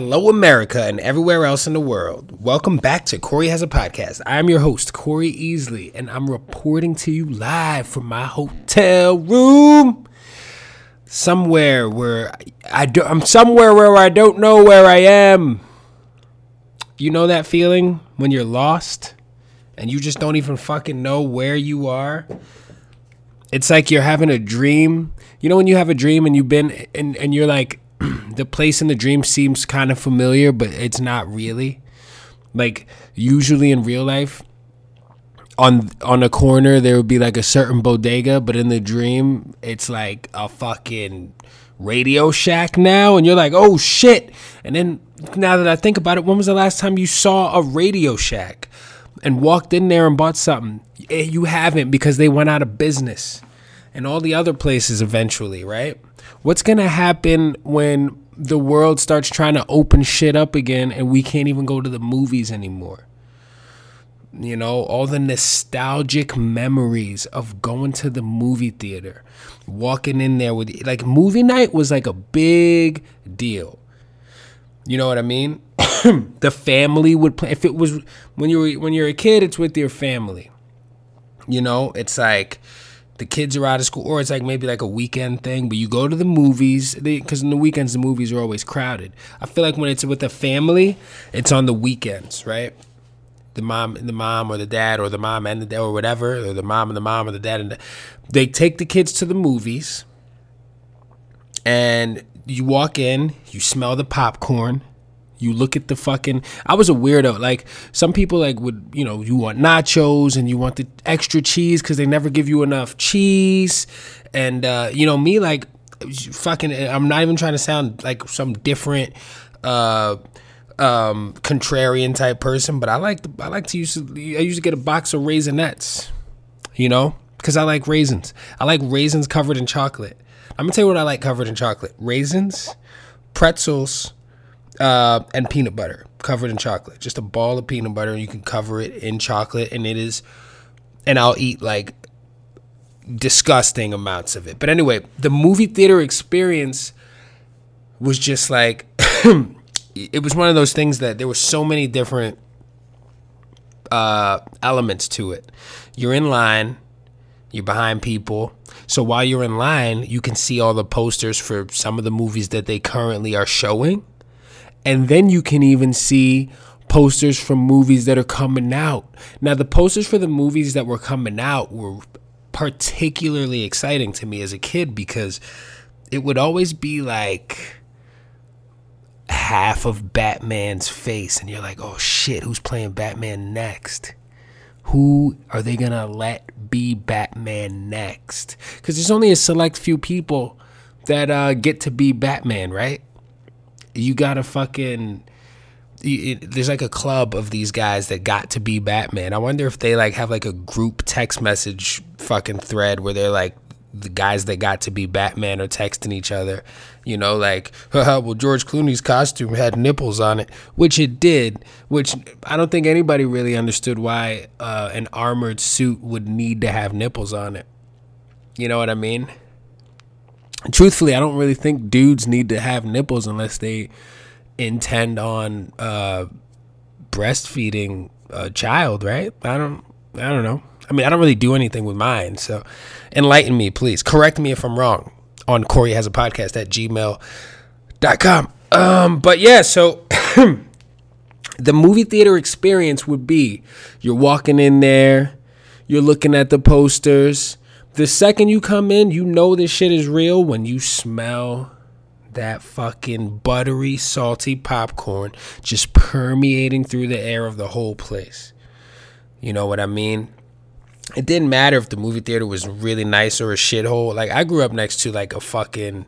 Hello, America, and everywhere else in the world. Welcome back to Corey Has a Podcast. I'm your host, Corey Easley, and I'm reporting to you live from my hotel room. Somewhere where I do, I'm somewhere where I don't know where I am. You know that feeling when you're lost and you just don't even fucking know where you are? It's like you're having a dream. You know when you have a dream and you've been and, and you're like the place in the dream seems kind of familiar, but it's not really. Like usually in real life, on on a corner there would be like a certain bodega, but in the dream it's like a fucking Radio Shack now, and you're like, oh shit. And then now that I think about it, when was the last time you saw a Radio Shack and walked in there and bought something? Eh, you haven't because they went out of business, and all the other places eventually, right? What's gonna happen when the world starts trying to open shit up again and we can't even go to the movies anymore? You know, all the nostalgic memories of going to the movie theater, walking in there with like movie night was like a big deal. You know what I mean? the family would play if it was when you were when you're a kid, it's with your family. You know, it's like the kids are out of school, or it's like maybe like a weekend thing. But you go to the movies because in the weekends the movies are always crowded. I feel like when it's with a family, it's on the weekends, right? The mom, and the mom, or the dad, or the mom and the dad, or whatever, or the mom and the mom, or the dad and the, they take the kids to the movies, and you walk in, you smell the popcorn, you look at the fucking. I was a weirdo. Like some people like would you know you want nachos and you want the extra cheese because they never give you enough cheese, and uh, you know me like fucking. I'm not even trying to sound like some different. Uh, um, contrarian type person, but I like to, I like to use I usually get a box of Raisinets, you know, because I like raisins. I like raisins covered in chocolate. I'm gonna tell you what I like covered in chocolate: raisins, pretzels, uh, and peanut butter covered in chocolate. Just a ball of peanut butter, and you can cover it in chocolate, and it is. And I'll eat like disgusting amounts of it. But anyway, the movie theater experience was just like it was one of those things that there were so many different uh, elements to it. You're in line, you're behind people. So while you're in line, you can see all the posters for some of the movies that they currently are showing. And then you can even see posters from movies that are coming out. Now, the posters for the movies that were coming out were particularly exciting to me as a kid because it would always be like half of Batman's face, and you're like, oh shit, who's playing Batman next? Who are they gonna let be Batman next? Because there's only a select few people that uh, get to be Batman, right? You gotta fucking. There's like a club of these guys that got to be Batman. I wonder if they like have like a group text message fucking thread where they're like, the guys that got to be Batman are texting each other, you know, like, well, George Clooney's costume had nipples on it, which it did, which I don't think anybody really understood why uh, an armored suit would need to have nipples on it. You know what I mean? Truthfully, I don't really think dudes need to have nipples unless they intend on uh, breastfeeding a child, right? I don't, I don't know. I mean, I don't really do anything with mine. So enlighten me, please. Correct me if I'm wrong on Corey has a podcast at gmail.com. Um, but yeah, so the movie theater experience would be you're walking in there, you're looking at the posters. The second you come in, you know this shit is real when you smell that fucking buttery, salty popcorn just permeating through the air of the whole place. You know what I mean? it didn't matter if the movie theater was really nice or a shithole. Like I grew up next to like a fucking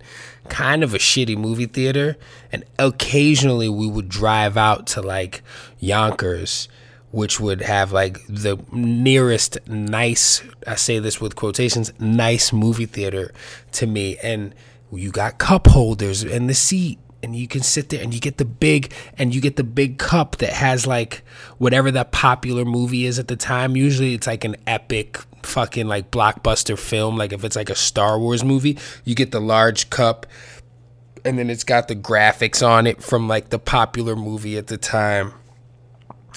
kind of a shitty movie theater, and occasionally we would drive out to like Yonkers, which would have like the nearest nice. I say this with quotations, nice movie theater to me, and you got cup holders in the seat and you can sit there and you get the big and you get the big cup that has like whatever that popular movie is at the time usually it's like an epic fucking like blockbuster film like if it's like a star wars movie you get the large cup and then it's got the graphics on it from like the popular movie at the time.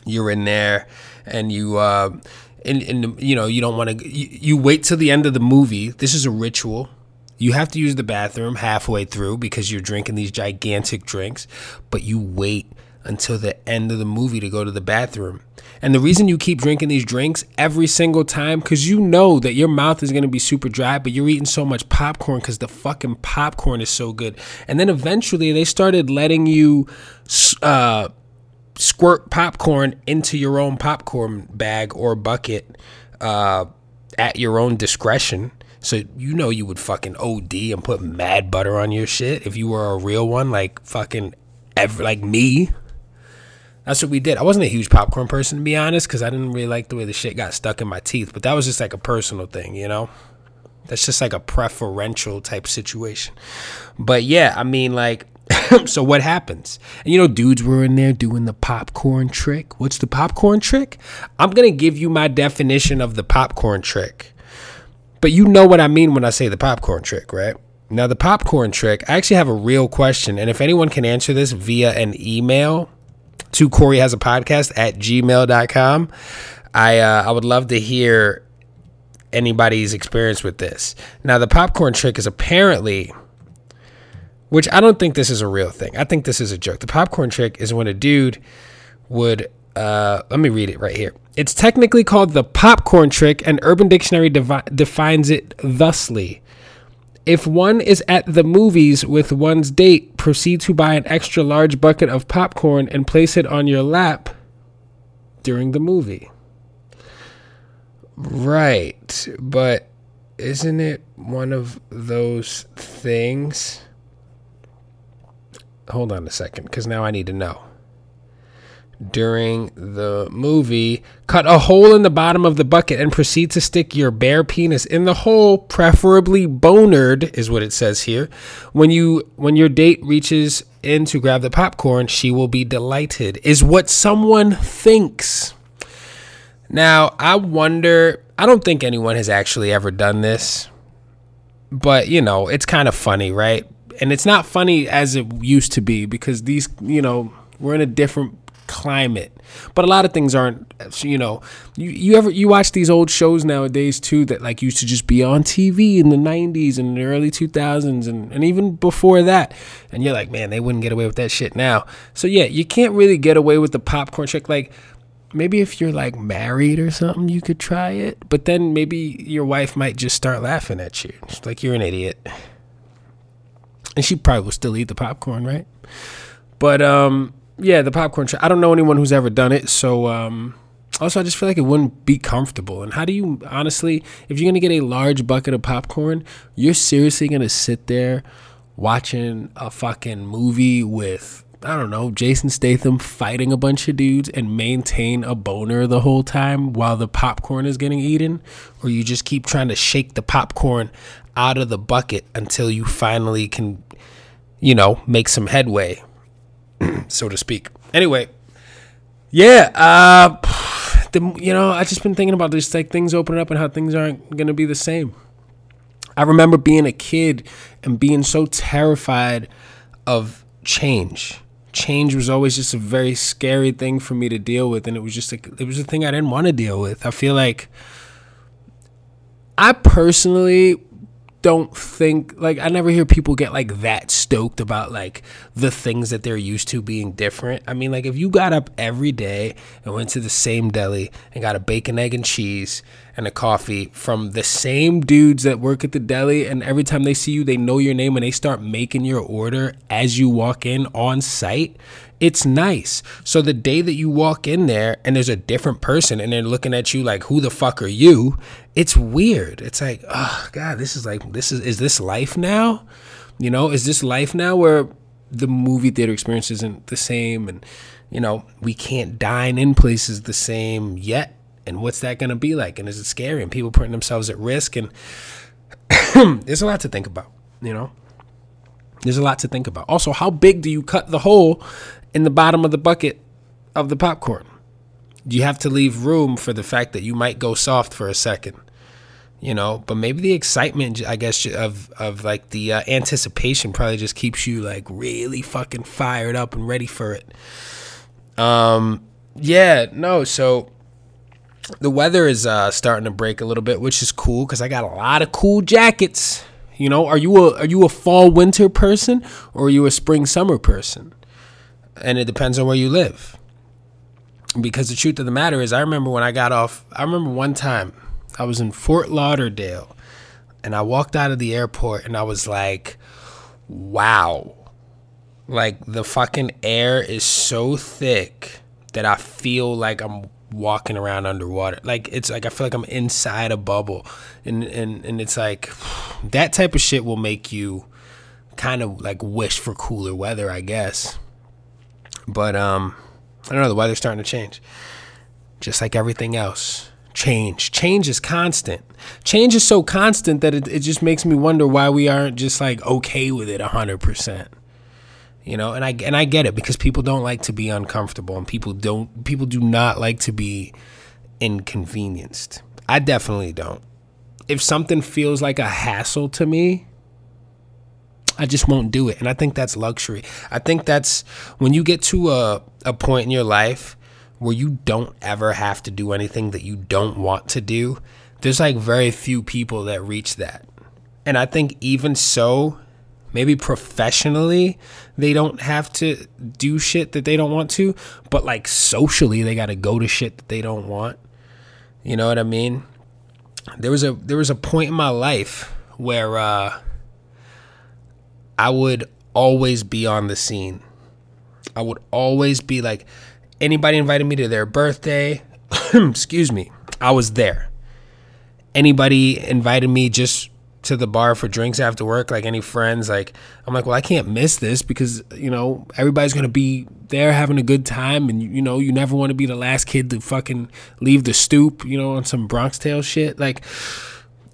You're in there, and you, uh, and, and you know, you don't want to. You, you wait till the end of the movie. This is a ritual. You have to use the bathroom halfway through because you're drinking these gigantic drinks, but you wait until the end of the movie to go to the bathroom. And the reason you keep drinking these drinks every single time cuz you know that your mouth is going to be super dry, but you're eating so much popcorn cuz the fucking popcorn is so good. And then eventually they started letting you uh, squirt popcorn into your own popcorn bag or bucket uh, at your own discretion. So you know you would fucking OD and put mad butter on your shit if you were a real one, like fucking ever like me. That's what we did. I wasn't a huge popcorn person to be honest, because I didn't really like the way the shit got stuck in my teeth. But that was just like a personal thing, you know. That's just like a preferential type situation. But yeah, I mean, like, so what happens? And you know, dudes were in there doing the popcorn trick. What's the popcorn trick? I'm gonna give you my definition of the popcorn trick. But you know what I mean when I say the popcorn trick, right? Now, the popcorn trick, I actually have a real question. And if anyone can answer this via an email to Corey has a podcast at gmail.com, I, uh, I would love to hear anybody's experience with this. Now, the popcorn trick is apparently, which I don't think this is a real thing. I think this is a joke. The popcorn trick is when a dude would uh, let me read it right here. It's technically called the popcorn trick, and Urban Dictionary devi- defines it thusly. If one is at the movies with one's date, proceed to buy an extra large bucket of popcorn and place it on your lap during the movie. Right, but isn't it one of those things? Hold on a second, because now I need to know during the movie. Cut a hole in the bottom of the bucket and proceed to stick your bare penis in the hole, preferably bonered, is what it says here. When you when your date reaches in to grab the popcorn, she will be delighted. Is what someone thinks. Now, I wonder, I don't think anyone has actually ever done this. But, you know, it's kind of funny, right? And it's not funny as it used to be because these, you know, we're in a different climate. But a lot of things aren't. You know, you you ever you watch these old shows nowadays too that like used to just be on TV in the '90s and the early 2000s and and even before that, and you're like, man, they wouldn't get away with that shit now. So yeah, you can't really get away with the popcorn trick. Like maybe if you're like married or something, you could try it. But then maybe your wife might just start laughing at you, She's like you're an idiot. And she probably will still eat the popcorn, right? But um yeah, the popcorn. I don't know anyone who's ever done it, so um, also I just feel like it wouldn't be comfortable. And how do you honestly, if you're gonna get a large bucket of popcorn, you're seriously gonna sit there watching a fucking movie with I don't know, Jason Statham fighting a bunch of dudes and maintain a boner the whole time while the popcorn is getting eaten? Or you just keep trying to shake the popcorn out of the bucket until you finally can, you know, make some headway so to speak. Anyway, yeah, uh, the, you know, I just been thinking about this, like things opening up and how things aren't gonna be the same. I remember being a kid and being so terrified of change. Change was always just a very scary thing for me to deal with, and it was just like it was a thing I didn't want to deal with. I feel like I personally don't think like I never hear people get like that stoked about like the things that they're used to being different. I mean, like if you got up every day and went to the same deli and got a bacon, egg, and cheese and a coffee from the same dudes that work at the deli, and every time they see you, they know your name and they start making your order as you walk in on site it's nice. So the day that you walk in there and there's a different person and they're looking at you like, who the fuck are you? It's weird. It's like, oh God, this is like, this is, is this life now? You know, is this life now where the movie theater experience isn't the same and, you know, we can't dine in places the same yet? And what's that going to be like? And is it scary? And people putting themselves at risk? And there's a lot to think about, you know? There's a lot to think about. Also, how big do you cut the hole in the bottom of the bucket of the popcorn. do You have to leave room for the fact that you might go soft for a second. You know but maybe the excitement i guess of of like the uh, anticipation probably just keeps you like really fucking fired up and ready for it. Um yeah no so the weather is uh starting to break a little bit which is cool because i got a lot of cool jackets. You know are you a are you a fall winter person or are you a spring summer person? And it depends on where you live. Because the truth of the matter is i remember when i got off i remember one time I was in Fort Lauderdale and I walked out of the airport and I was like, wow. Like the fucking air is so thick that I feel like I'm walking around underwater. Like it's like I feel like I'm inside a bubble. And and and it's like that type of shit will make you kind of like wish for cooler weather, I guess. But um I don't know, the weather's starting to change. Just like everything else change. Change is constant. Change is so constant that it, it just makes me wonder why we aren't just like okay with it 100%. You know, and I and I get it because people don't like to be uncomfortable and people don't people do not like to be inconvenienced. I definitely don't. If something feels like a hassle to me, I just won't do it. And I think that's luxury. I think that's when you get to a, a point in your life where you don't ever have to do anything that you don't want to do, there's like very few people that reach that. And I think even so, maybe professionally, they don't have to do shit that they don't want to, but like socially, they got to go to shit that they don't want. You know what I mean? There was a there was a point in my life where uh, I would always be on the scene. I would always be like, Anybody invited me to their birthday, excuse me, I was there. Anybody invited me just to the bar for drinks after work, like any friends, like I'm like, well, I can't miss this because you know everybody's gonna be there having a good time, and you know you never want to be the last kid to fucking leave the stoop, you know, on some Bronx Tale shit, like,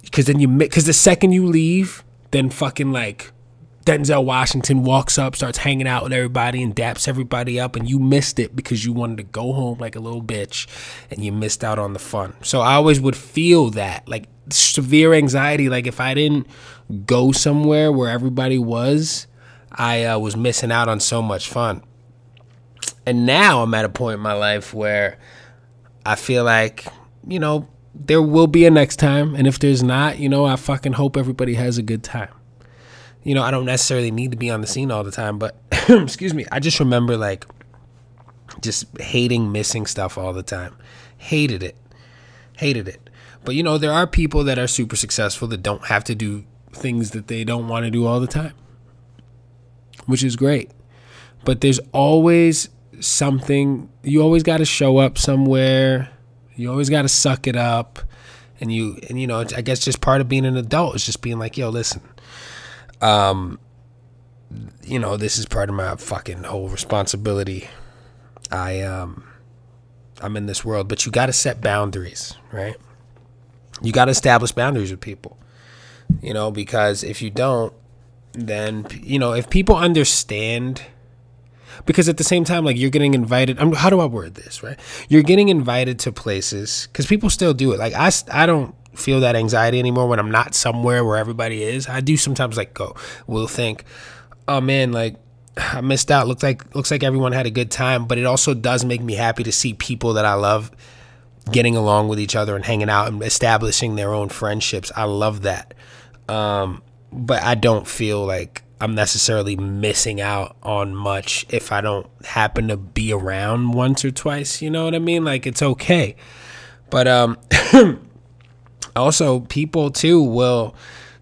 because then you because the second you leave, then fucking like Denzel Washington walks up, starts hanging out with everybody and daps everybody up, and you missed it because you wanted to go home like a little bitch and you missed out on the fun. So I always would feel that like severe anxiety. Like if I didn't go somewhere where everybody was, I uh, was missing out on so much fun. And now I'm at a point in my life where I feel like, you know, there will be a next time. And if there's not, you know, I fucking hope everybody has a good time you know, I don't necessarily need to be on the scene all the time, but excuse me, I just remember like just hating missing stuff all the time. Hated it. Hated it. But you know, there are people that are super successful that don't have to do things that they don't want to do all the time, which is great. But there's always something, you always got to show up somewhere. You always got to suck it up. And you, and you know, I guess just part of being an adult is just being like, yo, listen, um, you know, this is part of my fucking whole responsibility. I um, I'm in this world, but you got to set boundaries, right? You got to establish boundaries with people, you know, because if you don't, then you know, if people understand because at the same time like you're getting invited I'm, how do i word this right you're getting invited to places because people still do it like i, I don't feel that anxiety anymore when I'm not somewhere where everybody is. I do sometimes like go will think, oh man, like I missed out. Looks like looks like everyone had a good time, but it also does make me happy to see people that I love getting along with each other and hanging out and establishing their own friendships. I love that. Um, but I don't feel like I'm necessarily missing out on much if I don't happen to be around once or twice. You know what I mean? Like it's okay. But um also people too will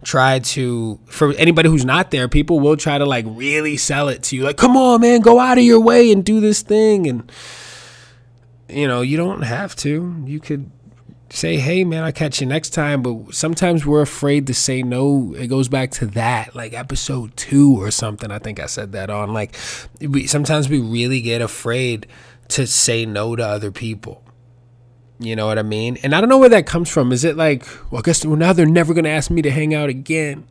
try to for anybody who's not there people will try to like really sell it to you. Like come on man go out of your way and do this thing. And you know you don't have to. You could say hey man i'll catch you next time. But sometimes we're afraid to say no. It goes back to that like episode two or something. I think i said that on like we sometimes we really get afraid to say no to other people you know what I mean? And I don't know where that comes from. Is it like, well, I guess now they're never going to ask me to hang out again?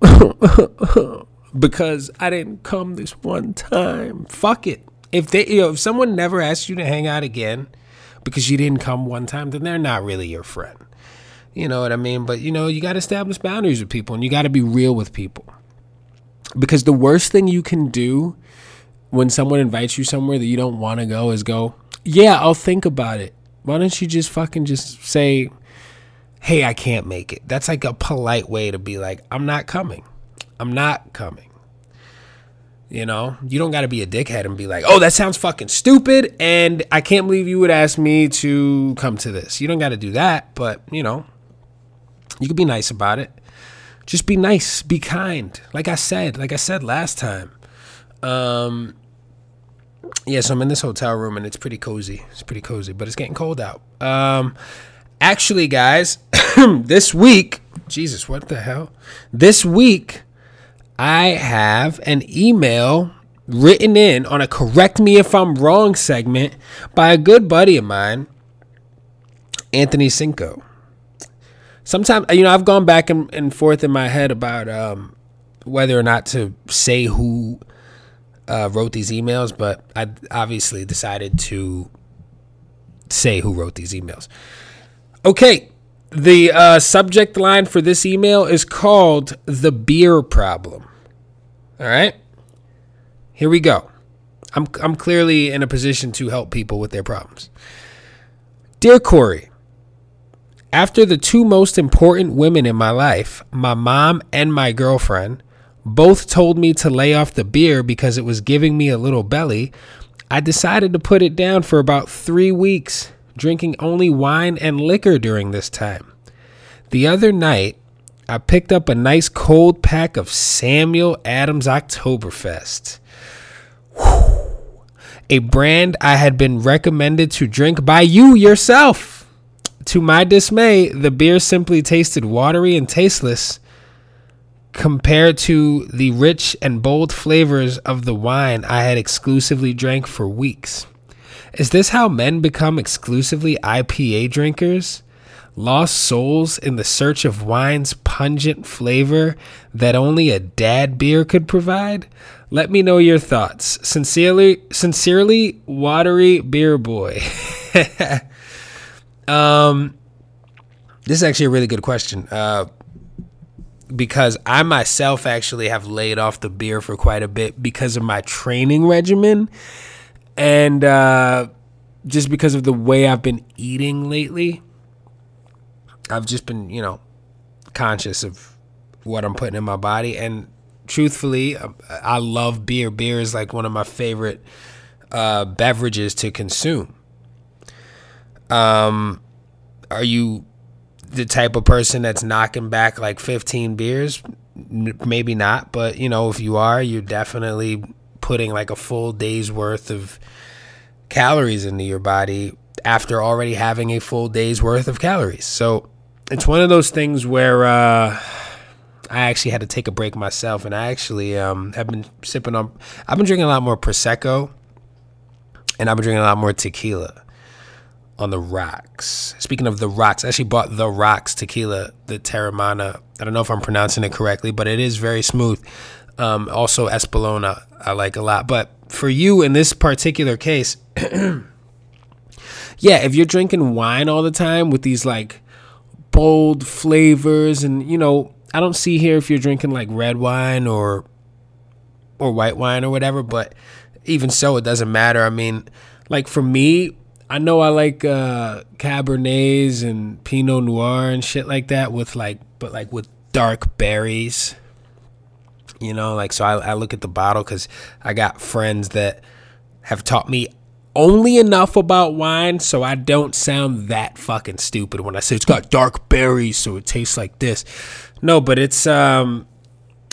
because I didn't come this one time. Fuck it. If they, you know, if someone never asks you to hang out again because you didn't come one time, then they're not really your friend. You know what I mean? But you know, you got to establish boundaries with people and you got to be real with people. Because the worst thing you can do when someone invites you somewhere that you don't want to go is go, "Yeah, I'll think about it." Why don't you just fucking just say, "Hey, I can't make it." That's like a polite way to be like, "I'm not coming." I'm not coming. You know, you don't got to be a dickhead and be like, "Oh, that sounds fucking stupid," and I can't believe you would ask me to come to this. You don't got to do that, but you know, you could be nice about it. Just be nice, be kind. Like I said, like I said last time. Um, yeah, so I'm in this hotel room and it's pretty cozy. It's pretty cozy, but it's getting cold out. Um, actually, guys, this week, Jesus, what the hell? This week I have an email written in on a correct me if I'm wrong segment by a good buddy of mine, Anthony Cinco. Sometimes, you know, I've gone back and, and forth in my head about um, whether or not to say who uh, wrote these emails, but I obviously decided to say who wrote these emails. Okay, the uh, subject line for this email is called The Beer Problem. All right? Here we go. I'm, I'm clearly in a position to help people with their problems. Dear Corey, after the two most important women in my life, my mom and my girlfriend, both told me to lay off the beer because it was giving me a little belly, I decided to put it down for about three weeks drinking only wine and liquor during this time. The other night, I picked up a nice cold pack of Samuel Adams Oktoberfest. A brand I had been recommended to drink by you yourself. To my dismay, the beer simply tasted watery and tasteless compared to the rich and bold flavors of the wine I had exclusively drank for weeks. Is this how men become exclusively IPA drinkers? Lost souls in the search of wine's pungent flavor that only a dad beer could provide? Let me know your thoughts. Sincerely, sincerely, watery beer boy. um, this is actually a really good question. Uh, because I myself actually have laid off the beer for quite a bit because of my training regimen and uh, just because of the way I've been eating lately, I've just been, you know, conscious of what I'm putting in my body. And truthfully, um, I love beer. Beer is like one of my favorite uh, beverages to consume. Um, are you the type of person that's knocking back like 15 beers? Maybe not, but you know, if you are, you're definitely putting like a full day's worth of calories into your body after already having a full day's worth of calories. So it's one of those things where uh, I actually had to take a break myself, and I actually um, have been sipping on. I've been drinking a lot more prosecco, and I've been drinking a lot more tequila on the rocks. Speaking of the rocks, I actually bought the rocks tequila, the Teremana. I don't know if I'm pronouncing it correctly, but it is very smooth. Um, also, Espolona, I like a lot. But for you in this particular case, yeah, if you're drinking wine all the time with these like bold flavors, and you know, I don't see here if you're drinking like red wine or or white wine or whatever, but even so, it doesn't matter. I mean, like for me, I know I like uh, Cabernets and Pinot Noir and shit like that with like, but like with dark berries you know? Like so i, I look at the bottle because i got friends that have taught me only enough about wine so i don't sound that fucking stupid when i say it's got dark berries so it tastes like this. No but it's um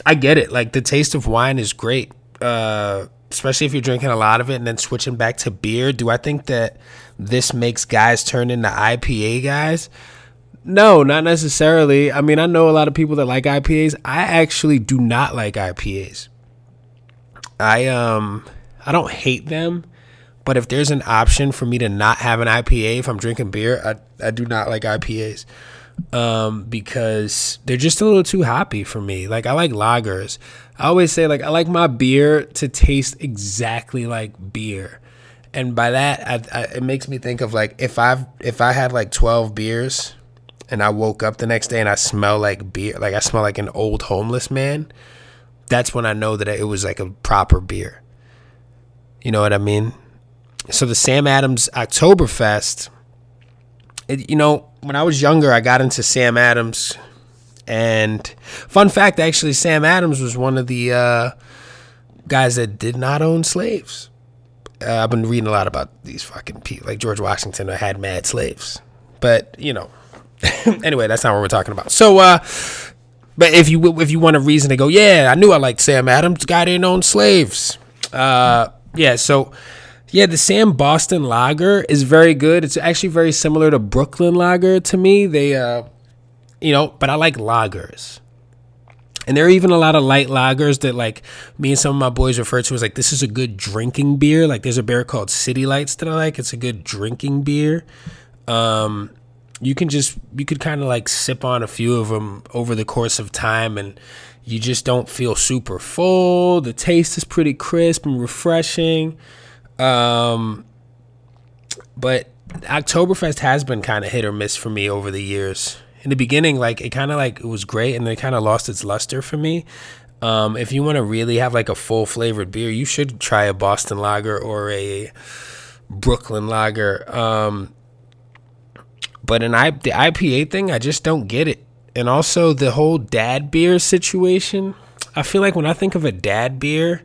i get it. Like the taste of wine is great. Uh especially if you're drinking a lot of it and then switching back to beer do i think that this makes guys turn into ipa guys no, not necessarily. I mean, I know a lot of people that like IPAs. I actually do not like IPAs. I um I don't hate them, but if there's an option for me to not have an IPA if I'm drinking beer, I I do not like IPAs. Um because they're just a little too hoppy for me. Like I like lagers. I always say like I like my beer to taste exactly like beer. And by that, I, I, it makes me think of like if I've if I had like 12 beers and I woke up the next day and I smell like beer, like I smell like an old homeless man, that's when I know that it was like a proper beer. You know what I mean? So the Sam Adams Oktoberfest, it, you know, when I was younger, I got into Sam Adams. And fun fact, actually, Sam Adams was one of the uh, guys that did not own slaves. Uh, I've been reading a lot about these fucking people, like George Washington had mad slaves. But, you know, anyway, that's not what we're talking about. So, uh, but if you if you want a reason to go, yeah, I knew I liked Sam Adams. Guy didn't own slaves. Uh, yeah. So, yeah, the Sam Boston Lager is very good. It's actually very similar to Brooklyn Lager to me. They, uh, you know, but I like lagers. And there are even a lot of light lagers that like me and some of my boys refer to as like this is a good drinking beer. Like there's a beer called City Lights that I like. It's a good drinking beer. Um, you can just you could kind of like sip on a few of them over the course of time and you just don't feel super full the taste is pretty crisp and refreshing um, but oktoberfest has been kind of hit or miss for me over the years in the beginning like it kind of like it was great and then it kind of lost its luster for me um, if you want to really have like a full flavored beer you should try a boston lager or a brooklyn lager um, but an I, the IPA thing, I just don't get it. And also the whole dad beer situation. I feel like when I think of a dad beer,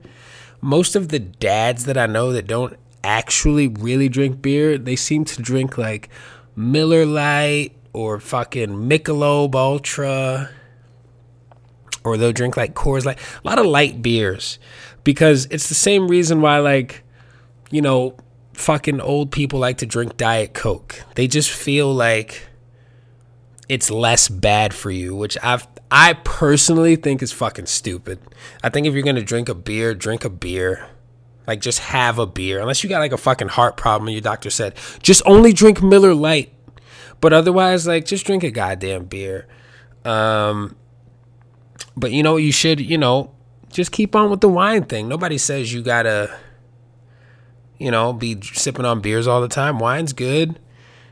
most of the dads that I know that don't actually really drink beer, they seem to drink like Miller Lite or fucking Michelob Ultra, or they'll drink like Coors Light. A lot of light beers, because it's the same reason why like, you know, fucking old people like to drink Diet Coke. They just feel like it's less bad for you, which I've I personally think is fucking stupid. I think if you're gonna drink a beer, drink a beer. Like just have a beer. Unless you got like a fucking heart problem and your doctor said, just only drink Miller Lite. But otherwise, like just drink a goddamn beer. Um but you know you should, you know, just keep on with the wine thing. Nobody says you gotta you know, be sipping on beers all the time. Wine's good,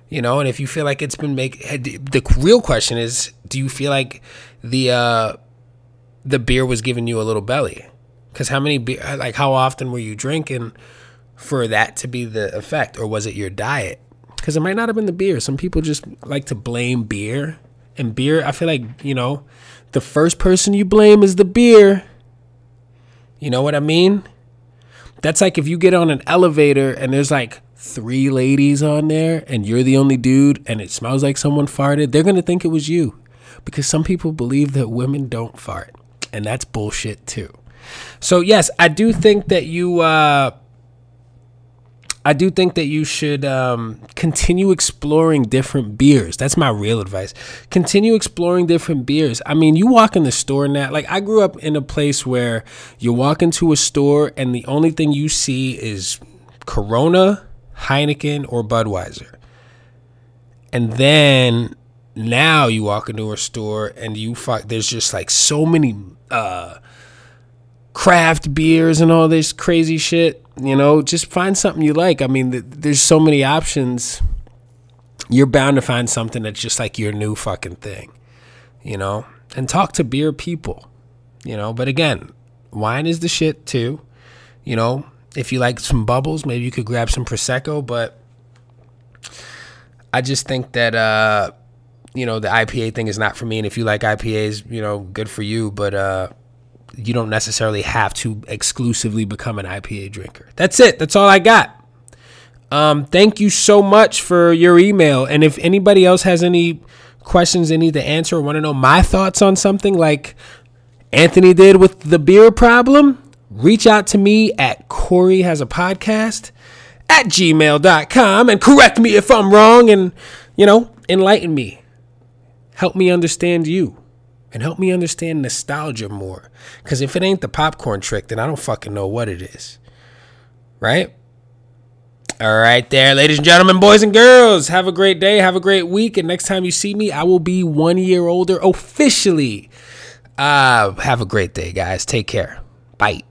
you know, and if you feel like it's been make the real question is, do you feel like the uh the beer was giving you a little belly? Cuz how many beer like how often were you drinking for that to be the effect or was it your diet? Cuz it might not have been the beer. Some people just like to blame beer. And beer, I feel like, you know, the first person you blame is the beer. You know what I mean? That's like if you get on an elevator and there's like three ladies on there and you're the only dude and it smells like someone farted, they're going to think it was you. Because some people believe that women don't fart. And that's bullshit too. So, yes, I do think that you uh, I do think that you should um, continue exploring different beers. That's my real advice. Continue exploring different beers. I mean, you walk in the store now. Like I grew up in a place where you walk into a store and the only thing you see is Corona, Heineken, or Budweiser. And then now you walk into a store and you fuck. There's just like so many uh, craft beers and all this crazy shit you know, just find something you like. I mean, there's so many options. You're bound to find something that's just like your new fucking thing, you know? And talk to beer people, you know? But again, wine is the shit too. You know, if you like some bubbles, maybe you could grab some Prosecco, but I just think that, uh, you know, the IPA thing is not for me. And if you like IPAs, you know, good for you. But, uh, you don't necessarily have to exclusively become an IPA drinker. That's it. That's all I got. Um, thank you so much for your email. And if anybody else has any questions they need to answer or want to know my thoughts on something like Anthony did with the beer problem, reach out to me at Corey has a podcast at gmail.com and correct me if I'm wrong and, you know, enlighten me. Help me understand you and help me understand nostalgia more. Because if it ain't the popcorn trick, then I don't fucking know what it is. Right? All right, there, ladies and gentlemen, boys and girls. Have a great day. Have a great week. And next time you see me, I will be one year older officially. Uh, have a great day, guys. Take care. Bye.